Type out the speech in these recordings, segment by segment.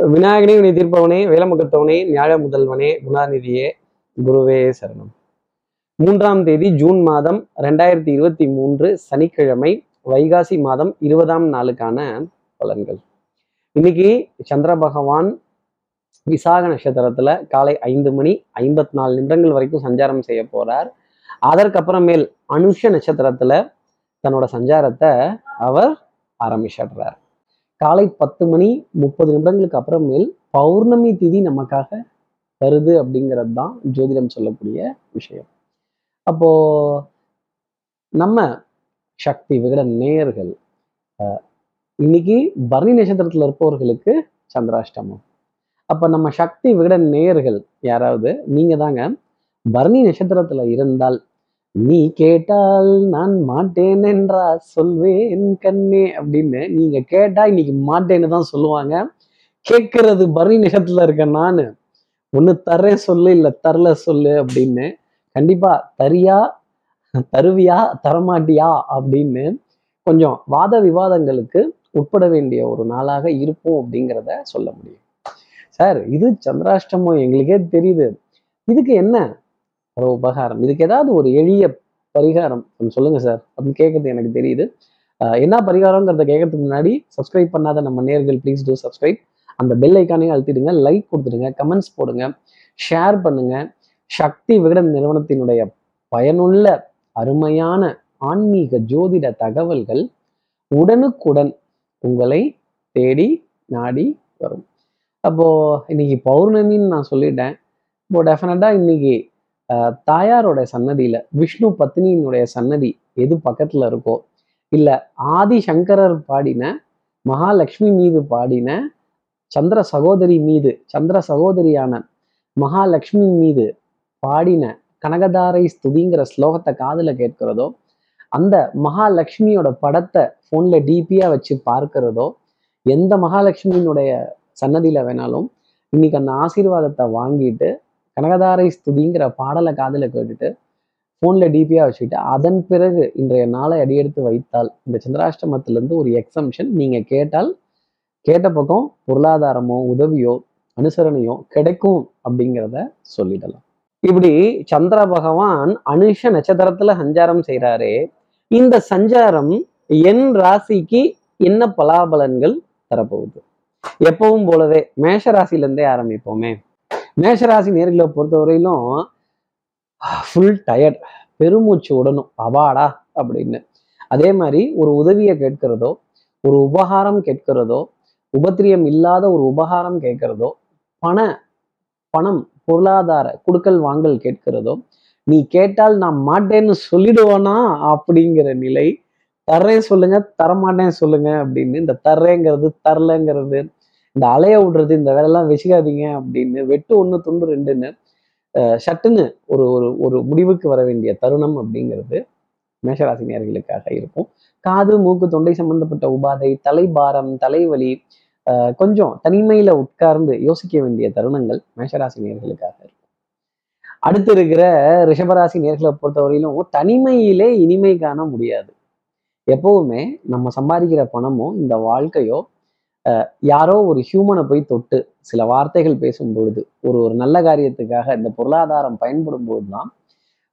விநாயகனே வினை தீர்ப்பவனே வேலமுகத்தவனே நியாய முதல்வனே குணாநிதியே குருவே சரணம். மூன்றாம் தேதி ஜூன் மாதம் ரெண்டாயிரத்தி இருபத்தி மூன்று சனிக்கிழமை வைகாசி மாதம் இருபதாம் நாளுக்கான பலன்கள். இன்னைக்கு சந்திர பகவான் விசாக நட்சத்திரத்துல காலை ஐந்து மணி ஐம்பத்தி நாலு நிமிடங்கள் வரைக்கும் சஞ்சாரம் செய்ய போறார். அதற்கப்புறமேல் அனுஷ நட்சத்திரத்துல தன்னோட சஞ்சாரத்தை அவர் ஆரம்பிச்சிடுறார். காலை பத்து மணி முப்பது நிமிடங்களுக்கு அப்புறமேல் பௌர்ணமி திதி நமக்காக வருது அப்படிங்கிறது தான் ஜோதிடம் சொல்லக்கூடிய விஷயம். அப்போ நம்ம சக்தி விகட நேயர்கள் அஹ், இன்னைக்கு பரணி நட்சத்திரத்துல இருப்பவர்களுக்கு சந்திராஷ்டமம். அப்போ நம்ம சக்தி விகட நேயர்கள் யாராவது நீங்கள் தாங்க பரணி நட்சத்திரத்துல இருந்தால் நீ கேட்டால் நான் மாட்டேன் என்றா சொல்வேன் கண்ணே அப்படின்னு நீங்க கேட்டா இன்னைக்கு மாட்டேன்னு தான் சொல்லுவாங்க. கேட்கறது பரி நேரத்துல இருக்க நானு. ஒண்ணு தர்றேன் சொல்லு இல்லை தரல சொல்லு அப்படின்னு கண்டிப்பா தரியா தருவியா தரமாட்டியா அப்படின்னு கொஞ்சம் வாத விவாதங்களுக்கு உட்பட வேண்டிய ஒரு நாளாக இருப்போம் அப்படிங்கிறத சொல்ல முடியும். சார் இது சந்திராஷ்டமம் எங்களுக்கே தெரியுது. இதுக்கு என்ன ஒரு உபகாரம். இதுக்கு ஏதாவது ஒரு எளிய பரிகாரம் கொஞ்சம் சொல்லுங்க சார். அப்படின்னு கேட்கறது எனக்கு தெரியுது. என்ன பரிகாரங்கிறத கேட்கறதுக்கு முன்னாடி சப்ஸ்கிரைப் பண்ணாத நம்ம நேர்கள் ப்ளீஸ் டூ சப்ஸ்கிரைப் அந்த பெல் ஐக்கானையும் அழுத்திடுங்க லைக் கொடுத்துடுங்க கமெண்ட்ஸ் போடுங்க ஷேர் பண்ணுங்க. சக்தி விகடன் நிறுவனத்தினுடைய பயனுள்ள அருமையான ஆன்மீக ஜோதிட தகவல்கள் உடனுக்குடன் உங்களை தேடி நாடி வரும். அப்போது இன்னைக்கு பௌர்ணமின்னு நான் சொல்லிட்டேன். இப்போ டெஃபினட்டாக இன்னைக்கு தாயாரோட சன்னதியில விஷ்ணு பத்னியினுடைய சன்னதி எது பக்கத்துல இருக்கோ இல்ல ஆதி சங்கரர் பாடின மகாலட்சுமி மீது பாடின சந்திர சகோதரி மீது சந்திர சகோதரியான மகாலட்சுமி மீது பாடின கனகதாரை ஸ்துதிங்கிற ஸ்லோகத்தை காதுல கேட்கிறதோ அந்த மகாலட்சுமியோட படத்தை ஃபோன்ல டிபியா வச்சு பார்க்கிறதோ எந்த மகாலட்சுமியினுடைய சன்னதியில வேணாலும் இன்னைக்கு அந்த ஆசீர்வாதத்தை வாங்கிட்டு கனகதாரை ஸ்துதிங்கிற பாடலை காதில் கேட்டுட்டு ஃபோன்ல டிபியா வச்சுக்கிட்டு அதன் பிறகு இன்றைய நாளை அடியெடுத்து வைத்தால் இந்த சந்திராஷ்டமத்திலேருந்து ஒரு எக்ஸம்ஷன் நீங்க கேட்டால் கேட்ட பக்கம் பொருளாதாரமோ உதவியோ அனுசரணையோ கிடைக்கும் அப்படிங்கிறத சொல்லிடலாம். இப்படி சந்திர பகவான் அனுஷ நட்சத்திரத்துல சஞ்சாரம் செய்றாரே இந்த சஞ்சாரம் என் ராசிக்கு என்ன பலாபலன்கள் தரப்போகுது? எப்பவும் போலவே மேஷ ராசிலிருந்தே ஆரம்பிப்போமே. மேஷராசி நேர்களை பொறுத்தவரையிலும் ஃபுல் டயர்ட் பெருமூச்சு உடனும் அவாடா அப்படின்னு. அதே மாதிரி ஒரு உதவியை கேட்கிறதோ ஒரு உபகாரம் கேட்கிறதோ உபத்திரியம் இல்லாத ஒரு உபகாரம் கேட்கிறதோ பண பணம் பொருளாதார குடுக்கல் வாங்கல் கேட்கிறதோ நீ கேட்டால் நான் மாட்டேன்னு சொல்லிடுவோனா அப்படிங்கிற நிலை. தர்றேன் சொல்லுங்க தரமாட்டேன் சொல்லுங்க அப்படின்னு. இந்த தர்றேங்கிறது தரலங்கிறது இந்த அலைய விடுறது இந்த வேலையெல்லாம் வச்சுக்காதீங்க அப்படின்னு வெட்டு ஒன்று துண்டு ரெண்டுன்னு சட்டுன்னு ஒரு ஒரு ஒரு முடிவுக்கு வர வேண்டிய தருணம் அப்படிங்கிறது மேஷராசினியர்களுக்காக இருக்கும். காது மூக்கு தொண்டை சம்பந்தப்பட்ட உபாதை தலைபாரம் தலைவலி கொஞ்சம் தனிமையில உட்கார்ந்து யோசிக்க வேண்டிய தருணங்கள் மேஷராசினியர்களுக்காக இருக்கும். அடுத்து இருக்கிற ரிஷபராசி நேர்களை பொறுத்தவரையிலும் தனிமையிலே இனிமை காண முடியாது. எப்பவுமே நம்ம சம்பாதிக்கிற பணமோ இந்த வாழ்க்கையோ யாரோ ஒரு ஹியூமனை போய் தொட்டு சில வார்த்தைகள் பேசும் பொழுது ஒரு ஒரு நல்ல காரியத்துக்காக இந்த பொருளாதாரம் பயன்படும் போதுதான்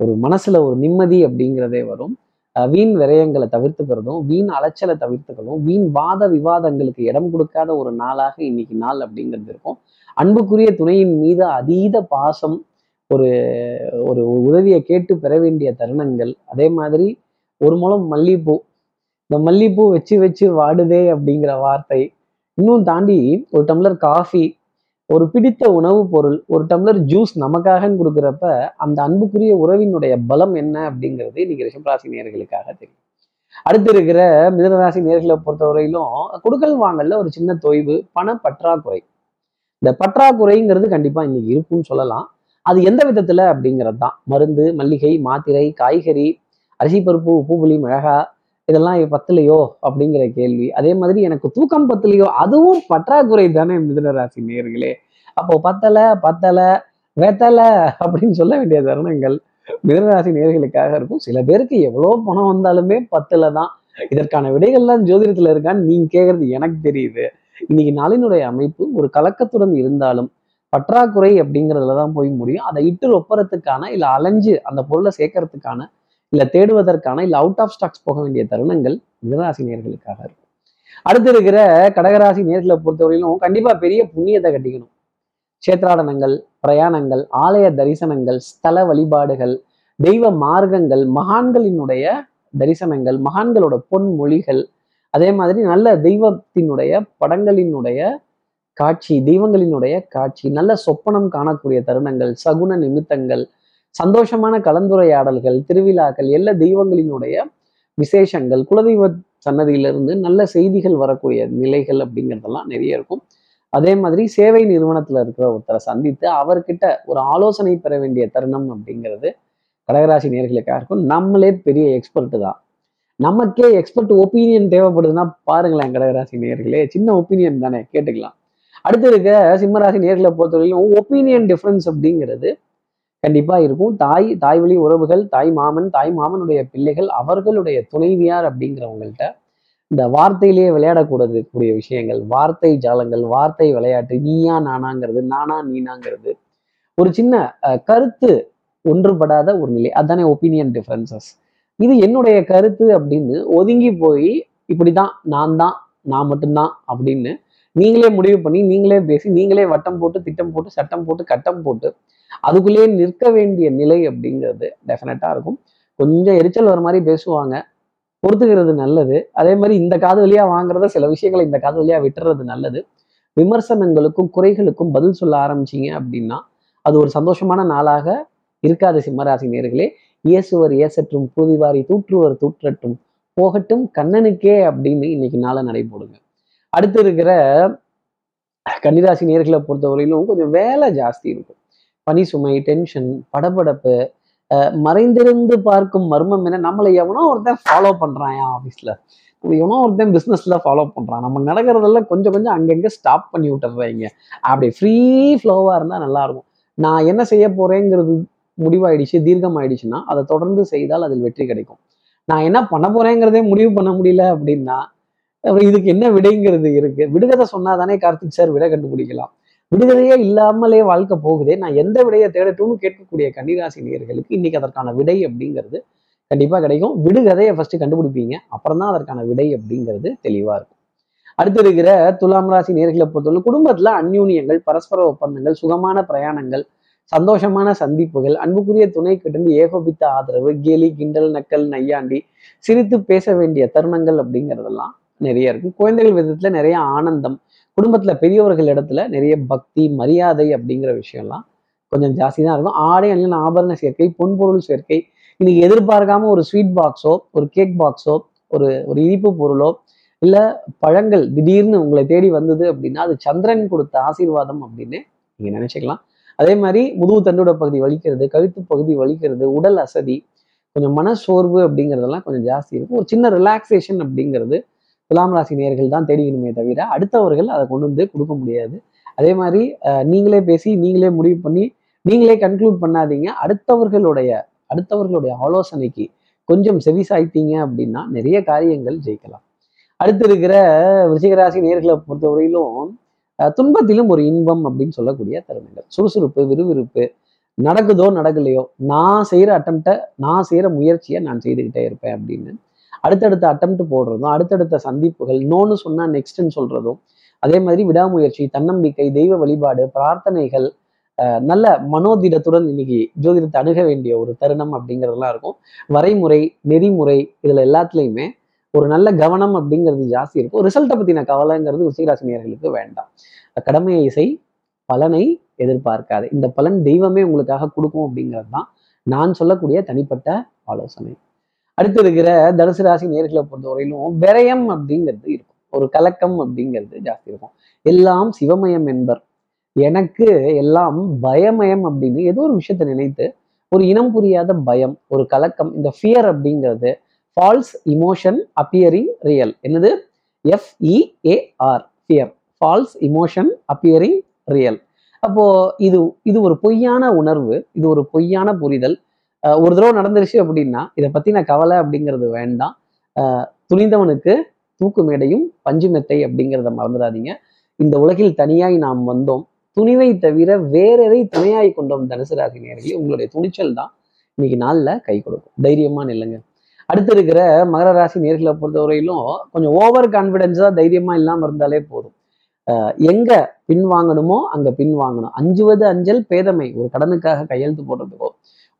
ஒரு மனசுல ஒரு நிம்மதி அப்படிங்கிறதே வரும். வீண் விரயங்களை தவிர்த்துக்கிறதும் வீண் அலைச்சலை தவிர்த்துக்கிறதும் வீண் வாத விவாதங்களுக்கு இடம் கொடுக்காத ஒரு நாளாக இன்னைக்கு நாள் அப்படிங்கிறது இருக்கும். அன்புக்குரிய துணையின் மீது அதீத பாசம் ஒரு ஒரு உதவியை கேட்டு பெற வேண்டிய தருணங்கள் அதே மாதிரி ஒரு முழம் மல்லிகைப்பூ இந்த மல்லிகைப்பூ வச்சு வச்சு வாடுதே அப்படிங்கிற வார்த்தை இன்னும் தாண்டி ஒரு டம்ளர் காஃபி ஒரு பிடித்த உணவுப் பொருள் ஒரு டம்ளர் ஜூஸ் நமக்காகன்னு கொடுக்குறப்ப அந்த அன்புக்குரிய உறவினுடைய பலம் என்ன அப்படிங்கிறது இன்னைக்கு ரிஷபராசி நேர்களுக்காக தெரியும். அடுத்து இருக்கிற மிதனராசி நேர்களை பொறுத்தவரையிலும் கொடுக்கல் வாங்கல்ல ஒரு சின்ன தொய்வு பண பற்றாக்குறை. இந்த பற்றாக்குறைங்கிறது கண்டிப்பா இன்னைக்கு இருக்கும்னு சொல்லலாம். அது எந்த விதத்துல அப்படிங்கிறது தான் மருந்து மல்லிகை மாத்திரை காய்கறி அரிசி பருப்பு உப்பு புளி மிளகா இதெல்லாம் பத்தலையோ? அப்படிங்கிற கேள்வி. அதே மாதிரி எனக்கு தூக்கம் பத்தலையோ? அதுவும் பற்றாக்குறை தானே மிதுனராசி நேர்களே அப்போ பத்தல பத்தல வெத்தல அப்படின்னு சொல்ல வேண்டிய தருணங்கள் மிதனராசி நேர்களுக்காக இருக்கும். சில பேருக்கு எவ்வளோ பணம் வந்தாலுமே பத்துல தான். இதற்கான விடைகள்லாம் ஜோதிடத்துல இருக்கான்னு நீங்க கேட்கறது எனக்கு தெரியுது. இன்னைக்கு நாளினுடைய அமைப்பு ஒரு கலக்கத்துடன் இருந்தாலும் பற்றாக்குறை அப்படிங்கிறதுல தான் போய் முடியும். அதை இட்டு ஒப்புறத்துக்கான இல்லை அலைஞ்சு அந்த பொருளை சேர்க்கறதுக்கான இல்லை தேடுவதற்கான இல்லை அவுட் ஆஃப் ஸ்டாக்ஸ் போக வேண்டிய தருணங்கள் மிதராசி நேர்களுக்காக இருக்கும். அடுத்து இருக்கிற கடகராசி நேர்களை பொறுத்தவரையிலும் கண்டிப்பா பெரிய புண்ணியத்தை கட்டிக்கணும். கஷேத்ராடனங்கள் பிரயாணங்கள் ஆலய தரிசனங்கள் ஸ்தல வழிபாடுகள் தெய்வ மார்க்கங்கள் மகான்களினுடைய தரிசனங்கள் மகான்களோட பொன்மொழிகள் அதே மாதிரி நல்ல தெய்வத்தினுடைய படங்களினுடைய காட்சி தெய்வங்களினுடைய காட்சி நல்ல சொப்பனம் காணக்கூடிய தருணங்கள் சகுன நிமித்தங்கள் சந்தோஷமான கலந்துரையாடல்கள் திருவிழாக்கள் எல்லா தெய்வங்களினுடைய விசேஷங்கள் குலதெய்வ சன்னதியிலிருந்து நல்ல செய்திகள் வரக்கூடிய நிலைகள் அப்படிங்கிறதெல்லாம் நிறைய இருக்கும். அதே மாதிரி சேவை நிறுவனத்துல இருக்கிற ஒருத்தரை சந்தித்து அவர்கிட்ட ஒரு ஆலோசனை பெற வேண்டிய தருணம் அப்படிங்கிறது கடகராசி நேர்களுக்காக இருக்கும். நம்மளே பெரிய எக்ஸ்பர்ட் தான். நமக்கே எக்ஸ்பர்ட் ஒப்பீனியன் தேவைப்படுதுன்னா பாருங்களேன் கடகராசி நேர்களே சின்ன ஒப்பீனியன் தானே கேட்டுக்கலாம். அடுத்து இருக்க சிம்மராசி நேர்களை பொறுத்தவரையிலும் ஒப்பீனியன் டிஃப்ரென்ஸ் அப்படிங்கிறது கண்டிப்பா இருக்கும். தாய் தாய் வழி உறவுகள் தாய் மாமன் தாய் மாமனுடைய பிள்ளைகள் அவர்களுடைய துணைவியார் அப்படிங்கிறவங்கள்ட்ட இந்த வார்த்தையிலேயே விளையாடக்கூடாது கூடிய விஷயங்கள். வார்த்தை ஜாலங்கள் வார்த்தை விளையாட்டு நீயா நானாங்கிறது நானா நீனாங்கிறது. ஒரு சின்ன கருத்து ஒன்றுபடாத ஒரு நிலை. அதானே ஒப்பீனியன் டிஃபரன்சஸ் இது என்னுடைய கருத்து அப்படின்னு ஒதுங்கி போய் இப்படிதான் நான் தான் நான் மட்டும்தான் அப்படின்னு நீங்களே முடிவு பண்ணி நீங்களே பேசி நீங்களே வட்டம் போட்டு திட்டம் போட்டு சட்டம் போட்டு கட்டம் போட்டு அதுக்குள்ளேயே நிற்க வேண்டிய நிலை அப்படிங்கிறது டெஃபினட்டாக இருக்கும். கொஞ்சம் எரிச்சல் வர மாதிரி பேசுவாங்க. பொறுத்துக்கிறது நல்லது. அதே மாதிரி இந்த காது வழியா வாங்குறத சில விஷயங்களை இந்த காது வழியா விட்டுறது நல்லது. விமர்சனங்களுக்கும் குறைகளுக்கும் பதில் சொல்ல ஆரம்பிச்சீங்க அப்படின்னா அது ஒரு சந்தோஷமான நாளாக இருக்காது சிம்மராசி நேர்களே. இயேசுவர் இயேசற்றும் பூதிவாரி தூற்றுவர் தூற்றட்டும் போகட்டும் கண்ணனுக்கே அப்படின்னு இன்னைக்கு நாளை நடைபோடுங்க. அடுத்து இருக்கிற கன்னிராசி நேர்களை பொறுத்தவரையிலும் கொஞ்சம் வேலை ஜாஸ்தி இருக்கும். பனி சுமை டென்ஷன் படபடப்பு மறைந்திருந்து பார்க்கும் மர்மம் என்ன? நம்மளை எவனோ ஒருத்தன் ஃபாலோ பண்றான் என் ஆஃபீஸ்ல எவனோ ஒருத்தன் பிஸ்னஸ்ல ஃபாலோ பண்றான். நம்ம நடக்கிறதெல்லாம் கொஞ்சம் கொஞ்சம் அங்கங்க ஸ்டாப் பண்ணி விட்டுறாங்க அப்படி ஃப்ரீ ஃப்ளோவா இருந்தா நல்லா இருக்கும். நான் என்ன செய்ய போறேங்கிறது முடிவாயிடுச்சு தீர்க்கமாயிடுச்சுன்னா அதை தொடர்ந்து செய்தால் அதில் வெற்றி கிடைக்கும். நான் என்ன பண்ண போறேங்கிறதே முடிவு பண்ண முடியல அப்படின்னா இதுக்கு என்ன விடைங்கிறது இருக்கு. விடுகதை சொன்னாதானே கார்த்திக் சார் விடை கண்டுபிடிக்கலாம். விடுதலையே இல்லாமலே வாழ்க்கை போகுதே. நான் எந்த விடையை தேடட்டும்னு கேட்கக்கூடிய கன்னிராசி நேர்களுக்கு இன்னைக்கு அதற்கான விடை அப்படிங்கிறது கண்டிப்பா கிடைக்கும். விடுகதையை ஃபர்ஸ்ட் கண்டுபிடிப்பீங்க. அப்புறம் தான் அதற்கான விடை அப்படிங்கிறது தெளிவா இருக்கும். அடுத்து இருக்கிற துலாம் ராசி நேர்களை பொறுத்தவரை குடும்பத்துல அந்யூன்யங்கள் பரஸ்பர ஒப்பந்தங்கள் சுகமான பிரயாணங்கள் சந்தோஷமான சந்திப்புகள் அன்புக்குரிய துணை கிட்ட ஏகோபித்த ஆதரவு கேலி கிண்டல் நக்கல் நையாண்டி சிரித்து பேச வேண்டிய தருணங்கள் அப்படிங்கிறதெல்லாம் நிறைய இருக்கும். குழந்தைகள் விதத்துல நிறைய ஆனந்தம் குடும்பத்தில் பெரியவர்கள் இடத்துல நிறைய பக்தி மரியாதை அப்படிங்கிற விஷயம்லாம் கொஞ்சம் ஜாஸ்தி தான் இருக்கும். ஆடை அணியின் ஆபரண சேர்க்கை பொன்பொருள் சேர்க்கை இன்னைக்கு எதிர்பார்க்காம ஒரு ஸ்வீட் பாக்ஸோ ஒரு கேக் பாக்ஸோ ஒரு ஒரு இனிப்பு பொருளோ இல்லை பழங்கள் திடீர்னு உங்களை தேடி வந்தது அப்படின்னா அது சந்திரன் கொடுத்த ஆசீர்வாதம் அப்படின்னு நீங்கள் நினச்சிக்கலாம். அதே மாதிரி முதுகு தண்டோட பகுதி வலிக்கிறது கழுத்து பகுதி வலிக்கிறது உடல் அசதி கொஞ்சம் மனசோர்வு அப்படிங்கிறதெல்லாம் கொஞ்சம் ஜாஸ்தி இருக்கும். ஒரு சின்ன ரிலாக்ஸேஷன் அப்படிங்கிறது துலாம் ராசி நேர்கள் தான் தேடிக்கணுமே தவிர அடுத்தவர்கள் அதை கொண்டு வந்து கொடுக்க முடியாது. அதே மாதிரி நீங்களே பேசி நீங்களே முடிவு பண்ணி நீங்களே கன்க்ளூட் பண்ணாதீங்க. அடுத்தவர்களுடைய அடுத்தவர்களுடைய ஆலோசனைக்கு கொஞ்சம் செவிசாய்த்தீங்க அப்படின்னா நிறைய காரியங்கள் ஜெயிக்கலாம். அடுத்து இருக்கிற விருச்சிகராசி நேர்களை பொறுத்தவரையிலும் துன்பத்திலும் ஒரு இன்பம் அப்படின்னு சொல்லக்கூடிய தருணங்கள். சுறுசுறுப்பு விறுவிறுப்பு நடக்குதோ நடக்கலையோ நான் செய்யற அட்டம்ப்டை நான் செய்கிற முயற்சியை நான் செய்துக்கிட்டே இருப்பேன் அப்படின்னு அடுத்தடுத்த அட்டம்ப்ட் போடுறதும் அடுத்தடுத்த சந்திப்புகள் நோன்னு சொன்னா நெக்ஸ்ட்னு சொல்றதும் அதே மாதிரி விடாமுயற்சி தன்னம்பிக்கை தெய்வ வழிபாடு பிரார்த்தனைகள் அஹ், நல்ல மனோதிடத்துடன் இன்னைக்கு ஜோதிடத்தை அணுக வேண்டிய ஒரு தருணம் அப்படிங்கிறதுலாம் இருக்கும். வரைமுறை நெறிமுறை இதுல எல்லாத்துலயுமே ஒரு நல்ல கவனம் அப்படிங்கிறது ஜாஸ்தி இருக்கும். ரிசல்ட்டை பற்றின கவலைங்கிறது ரிஷிகராசினியர்களுக்கு வேண்டாம். கடமையை செய் பலனை எதிர்பார்க்காது. இந்த பலன் தெய்வமே உங்களுக்காக கொடுக்கும் அப்படிங்கிறது தான் நான் சொல்லக்கூடிய தனிப்பட்ட ஆலோசனை. அடுத்து இருக்கிற தனுசு ராசி நேர்களை பொறுத்தவரையிலும் விரயம் அப்படிங்கிறது இருக்கும். ஒரு கலக்கம் அப்படிங்கிறது ஜாஸ்தி இருக்கும். எல்லாம் சிவமயம் என்பர். எனக்கு எல்லாம் பயமயம் அப்படின்னு ஏதோ ஒரு விஷயத்தை நினைத்து ஒரு இனம் புரியாத பயம் ஒரு கலக்கம் இந்த ஃபியர் அப்படிங்கிறது ஃபால்ஸ் இமோஷன் அப்பியரிங் ரியல் என்னது? F E A R fear false emotion appearing real அப்போ இது இது ஒரு பொய்யான உணர்வு இது ஒரு பொய்யான புரிதல் ஒரு தடவை நடந்துருச்சு அப்படின்னா இதை பத்தின கவலை அப்படிங்கிறது வேண்டாம். துணிந்தவனுக்கு தூக்கு மேடையும் பஞ்சு மெத்தை அப்படிங்கிறத மறந்துடாதீங்க. இந்த உலகில் தனியாய் நாம் வந்தோம். துணிவை தவிர வேற எதை துணையாய் கொண்டோம் தனுசு ராசி நேர்களே உங்களுடைய துணிச்சல் தான். இன்னைக்கு நாள்ல கை கொடுக்கும். தைரியமா நில்லுங்க. அடுத்து இருக்கிற மகர ராசி நேர்களை பொறுத்தவரையிலும் கொஞ்சம் ஓவர் கான்பிடன்ஸா தைரியமா இல்லாம இருந்தாலே போதும். எங்க பின் வாங்கணுமோ அங்க பின் வாங்கணும் அஞ்சுவது அஞ்சல் பேதமை. ஒரு கடனுக்காக கையெழுத்து போடுறதுக்கோ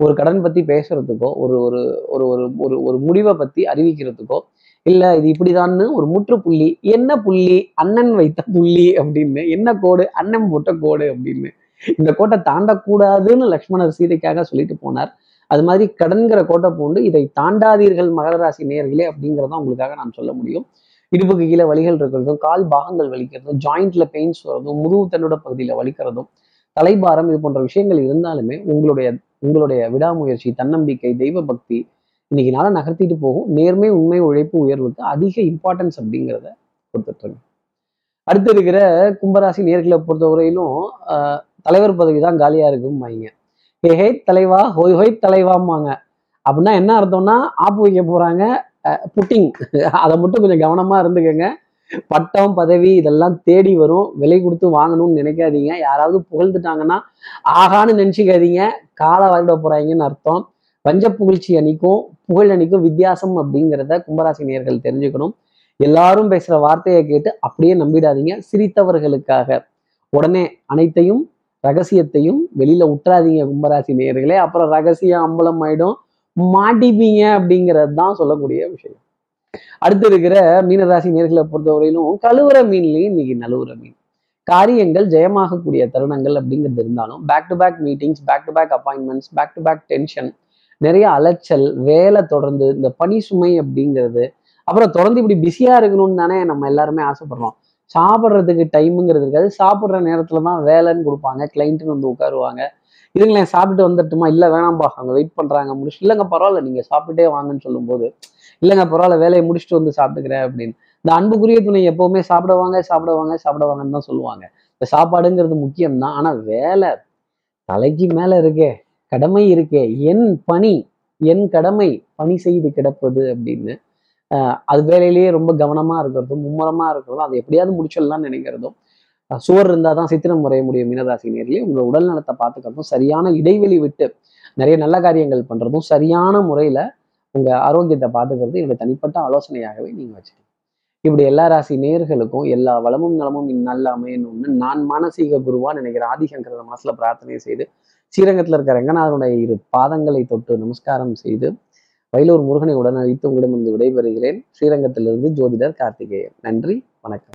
ஒரு கடன் பத்தி பேசுறதுக்கோ ஒரு ஒரு ஒரு ஒரு ஒரு ஒரு முடிவை பத்தி அறிவிக்கிறதுக்கோ இல்ல இது இப்படிதான்னு ஒரு முற்றுப்புள்ளி என்ன புள்ளி அண்ணன் வைத்த புள்ளி அப்படின்னு என்ன கோடு அண்ணன் போட்ட கோடு அப்படின்னு இந்த கோட்டை தாண்டக்கூடாதுன்னு லக்ஷ்மணர் சீதைக்காக சொல்லிட்டு போனார். அது மாதிரி கடன்கிற கோட்டை பூண்டு இதை தாண்டாதீர்கள் மகர ராசி நேர்களே அப்படிங்கிறதான் உங்களுக்காக நான் சொல்ல முடியும். இடுப்புக்கு கீழே வலிகள் இருக்கிறதும் கால் பாகங்கள் வலிக்கிறதும் ஜாயிண்ட்ல பெயின்ஸ் வரதும் முதுகு தன்னோட பகுதியில வலிக்கிறதும் தலைபாரம் இது போன்ற விஷயங்கள் இருந்தாலுமே உங்களுடைய உங்களுடைய விடாமுயற்சி தன்னம்பிக்கை தெய்வ பக்தி இன்னைக்கு நாள நகர்த்திட்டு போகும். நேர்மை உண்மை உழைப்பு உயர்வுக்கு அதிக இம்பார்ட்டன்ஸ் அப்படிங்கிறத கொடுத்துட்டு அடுத்து இருக்கிற கும்பராசி நேர்களை பொறுத்தவரையிலும் தலைவர் பதவி தான் காலியா இருக்கும் ஹே ஹே தலைவா ஹொய் ஹொய் தலைவாம்பாங்க. அப்படின்னா என்ன அர்த்தம்னா ஆப்பு வைக்க போறாங்க. புட்டிங். அதை மட்டும் கொஞ்சம் கவனமா இருந்துக்கங்க. பட்டம் பதவி இதெல்லாம் தேடி வரும். விலை கொடுத்து வாங்கணும்னு நினைக்காதீங்க. யாராவது புகழ்ந்துட்டாங்கன்னா ஆகான்னு நினச்சிக்காதீங்க. காலை வருட போறாங்கன்னு அர்த்தம். பஞ்ச புகழ்ச்சி அணிக்கும் புகழ் அணிக்கும் வித்தியாசம் அப்படிங்கிறத கும்பராசி நேர்கள் தெரிஞ்சுக்கணும். எல்லாரும் பேசுற வார்த்தையை கேட்டு அப்படியே நம்பிடாதீங்க. சிரித்தவர்களுக்காக. உடனே அனைத்தையும் ரகசியத்தையும் வெளியில விட்டுறாதீங்க கும்பராசி நேர்களே அப்புறம் ரகசியம் அம்பலம் ஆயிடும். மாட்டிப்பீங்க அப்படிங்கிறது தான் சொல்லக்கூடிய விஷயம். அடுத்து இருக்கிற மீனராசி நேர்களை பொறுத்தவரையிலும் கழுவுற மீன்லையும் இன்னைக்கு நழுவுற மீன். காரியங்கள் ஜெயமாகக்கூடிய தருணங்கள் அப்படிங்கிறது இருந்தாலும் back to back meetings back to back appointments back to back tension நிறைய அலைச்சல் வேலை தொடர்ந்து இந்த பனி சுமை அப்படிங்கிறது அப்புறம் தொடர்ந்து இப்படி பிஸியா இருக்கணும்னு தானே நம்ம எல்லாருமே ஆசைப்படுறோம். சாப்பிட்றதுக்கு டைமுங்கிறது இருக்காது. சாப்பிட்ற நேரத்துல தான் வேலைன்னு கொடுப்பாங்க. கிளைண்ட்டுன்னு வந்து உட்காருவாங்க. இதுங்களேன் சாப்பிட்டு வந்துட்டுமா இல்லை வேணாம்பா. அவங்க வெயிட் பண்றாங்க. முடிச்சு இல்லைங்க பரவாயில்ல. நீங்க சாப்பிட்டுட்டே வாங்கன்னு சொல்லும்போது இல்லைங்க பரவாயில்ல வேலையை முடிச்சுட்டு வந்து சாப்பிட்டுக்கிறேன் அப்படின்னு. இந்த அன்புக்குரிய துணை எப்பவுமே சாப்பிடுவாங்க சாப்பிடுவாங்க சாப்பிடுவாங்கன்னு தான் சொல்லுவாங்க. இந்த சாப்பாடுங்கிறது முக்கியம்தான். ஆனால் ஆனா வேலை தலைக்கு மேல இருக்கே கடமை இருக்கே என் பணி என் கடமை பணி செய்து கிடப்பது அப்படின்னு அது வேலையிலேயே ரொம்ப கவனமா இருக்கிறதும் மும்முரமா இருக்கிறதும் அதை எப்படியாவது முடிச்சிடலாம்னு நினைக்கிறதும் சுவர் இருந்தால் தான் சித்திரம் முறைய முடியும் மீனராசி நேரிலே உங்களோட உடல் நலத்தை பார்த்துக்கிறதும் சரியான இடைவெளி விட்டு நிறைய நல்ல காரியங்கள் பண்றதும் சரியான முறையில உங்க ஆரோக்கியத்தை பார்த்துக்கிறது என்னுடைய தனிப்பட்ட ஆலோசனையாகவே நீங்க வச்சுக்கணும். இப்படி எல்லா ராசி நேர்களுக்கும் எல்லா வளமும் நலமும் இந்நல்ல அமையணும்னு நான் மானசீக குருவா நினைக்கிற ஆதிசங்கர மனசுல பிரார்த்தனை செய்து ஸ்ரீரங்கத்தில் இருக்கிற ரங்கநாதனுடைய இரு பாதங்களை தொட்டு நமஸ்காரம் செய்து வயலூர் முருகனை உடன் அழைத்து உங்களிடமிருந்து விடைபெறுகிறேன். ஸ்ரீரங்கத்திலிருந்து ஜோதிடர் கார்த்திகேயன். நன்றி வணக்கம்.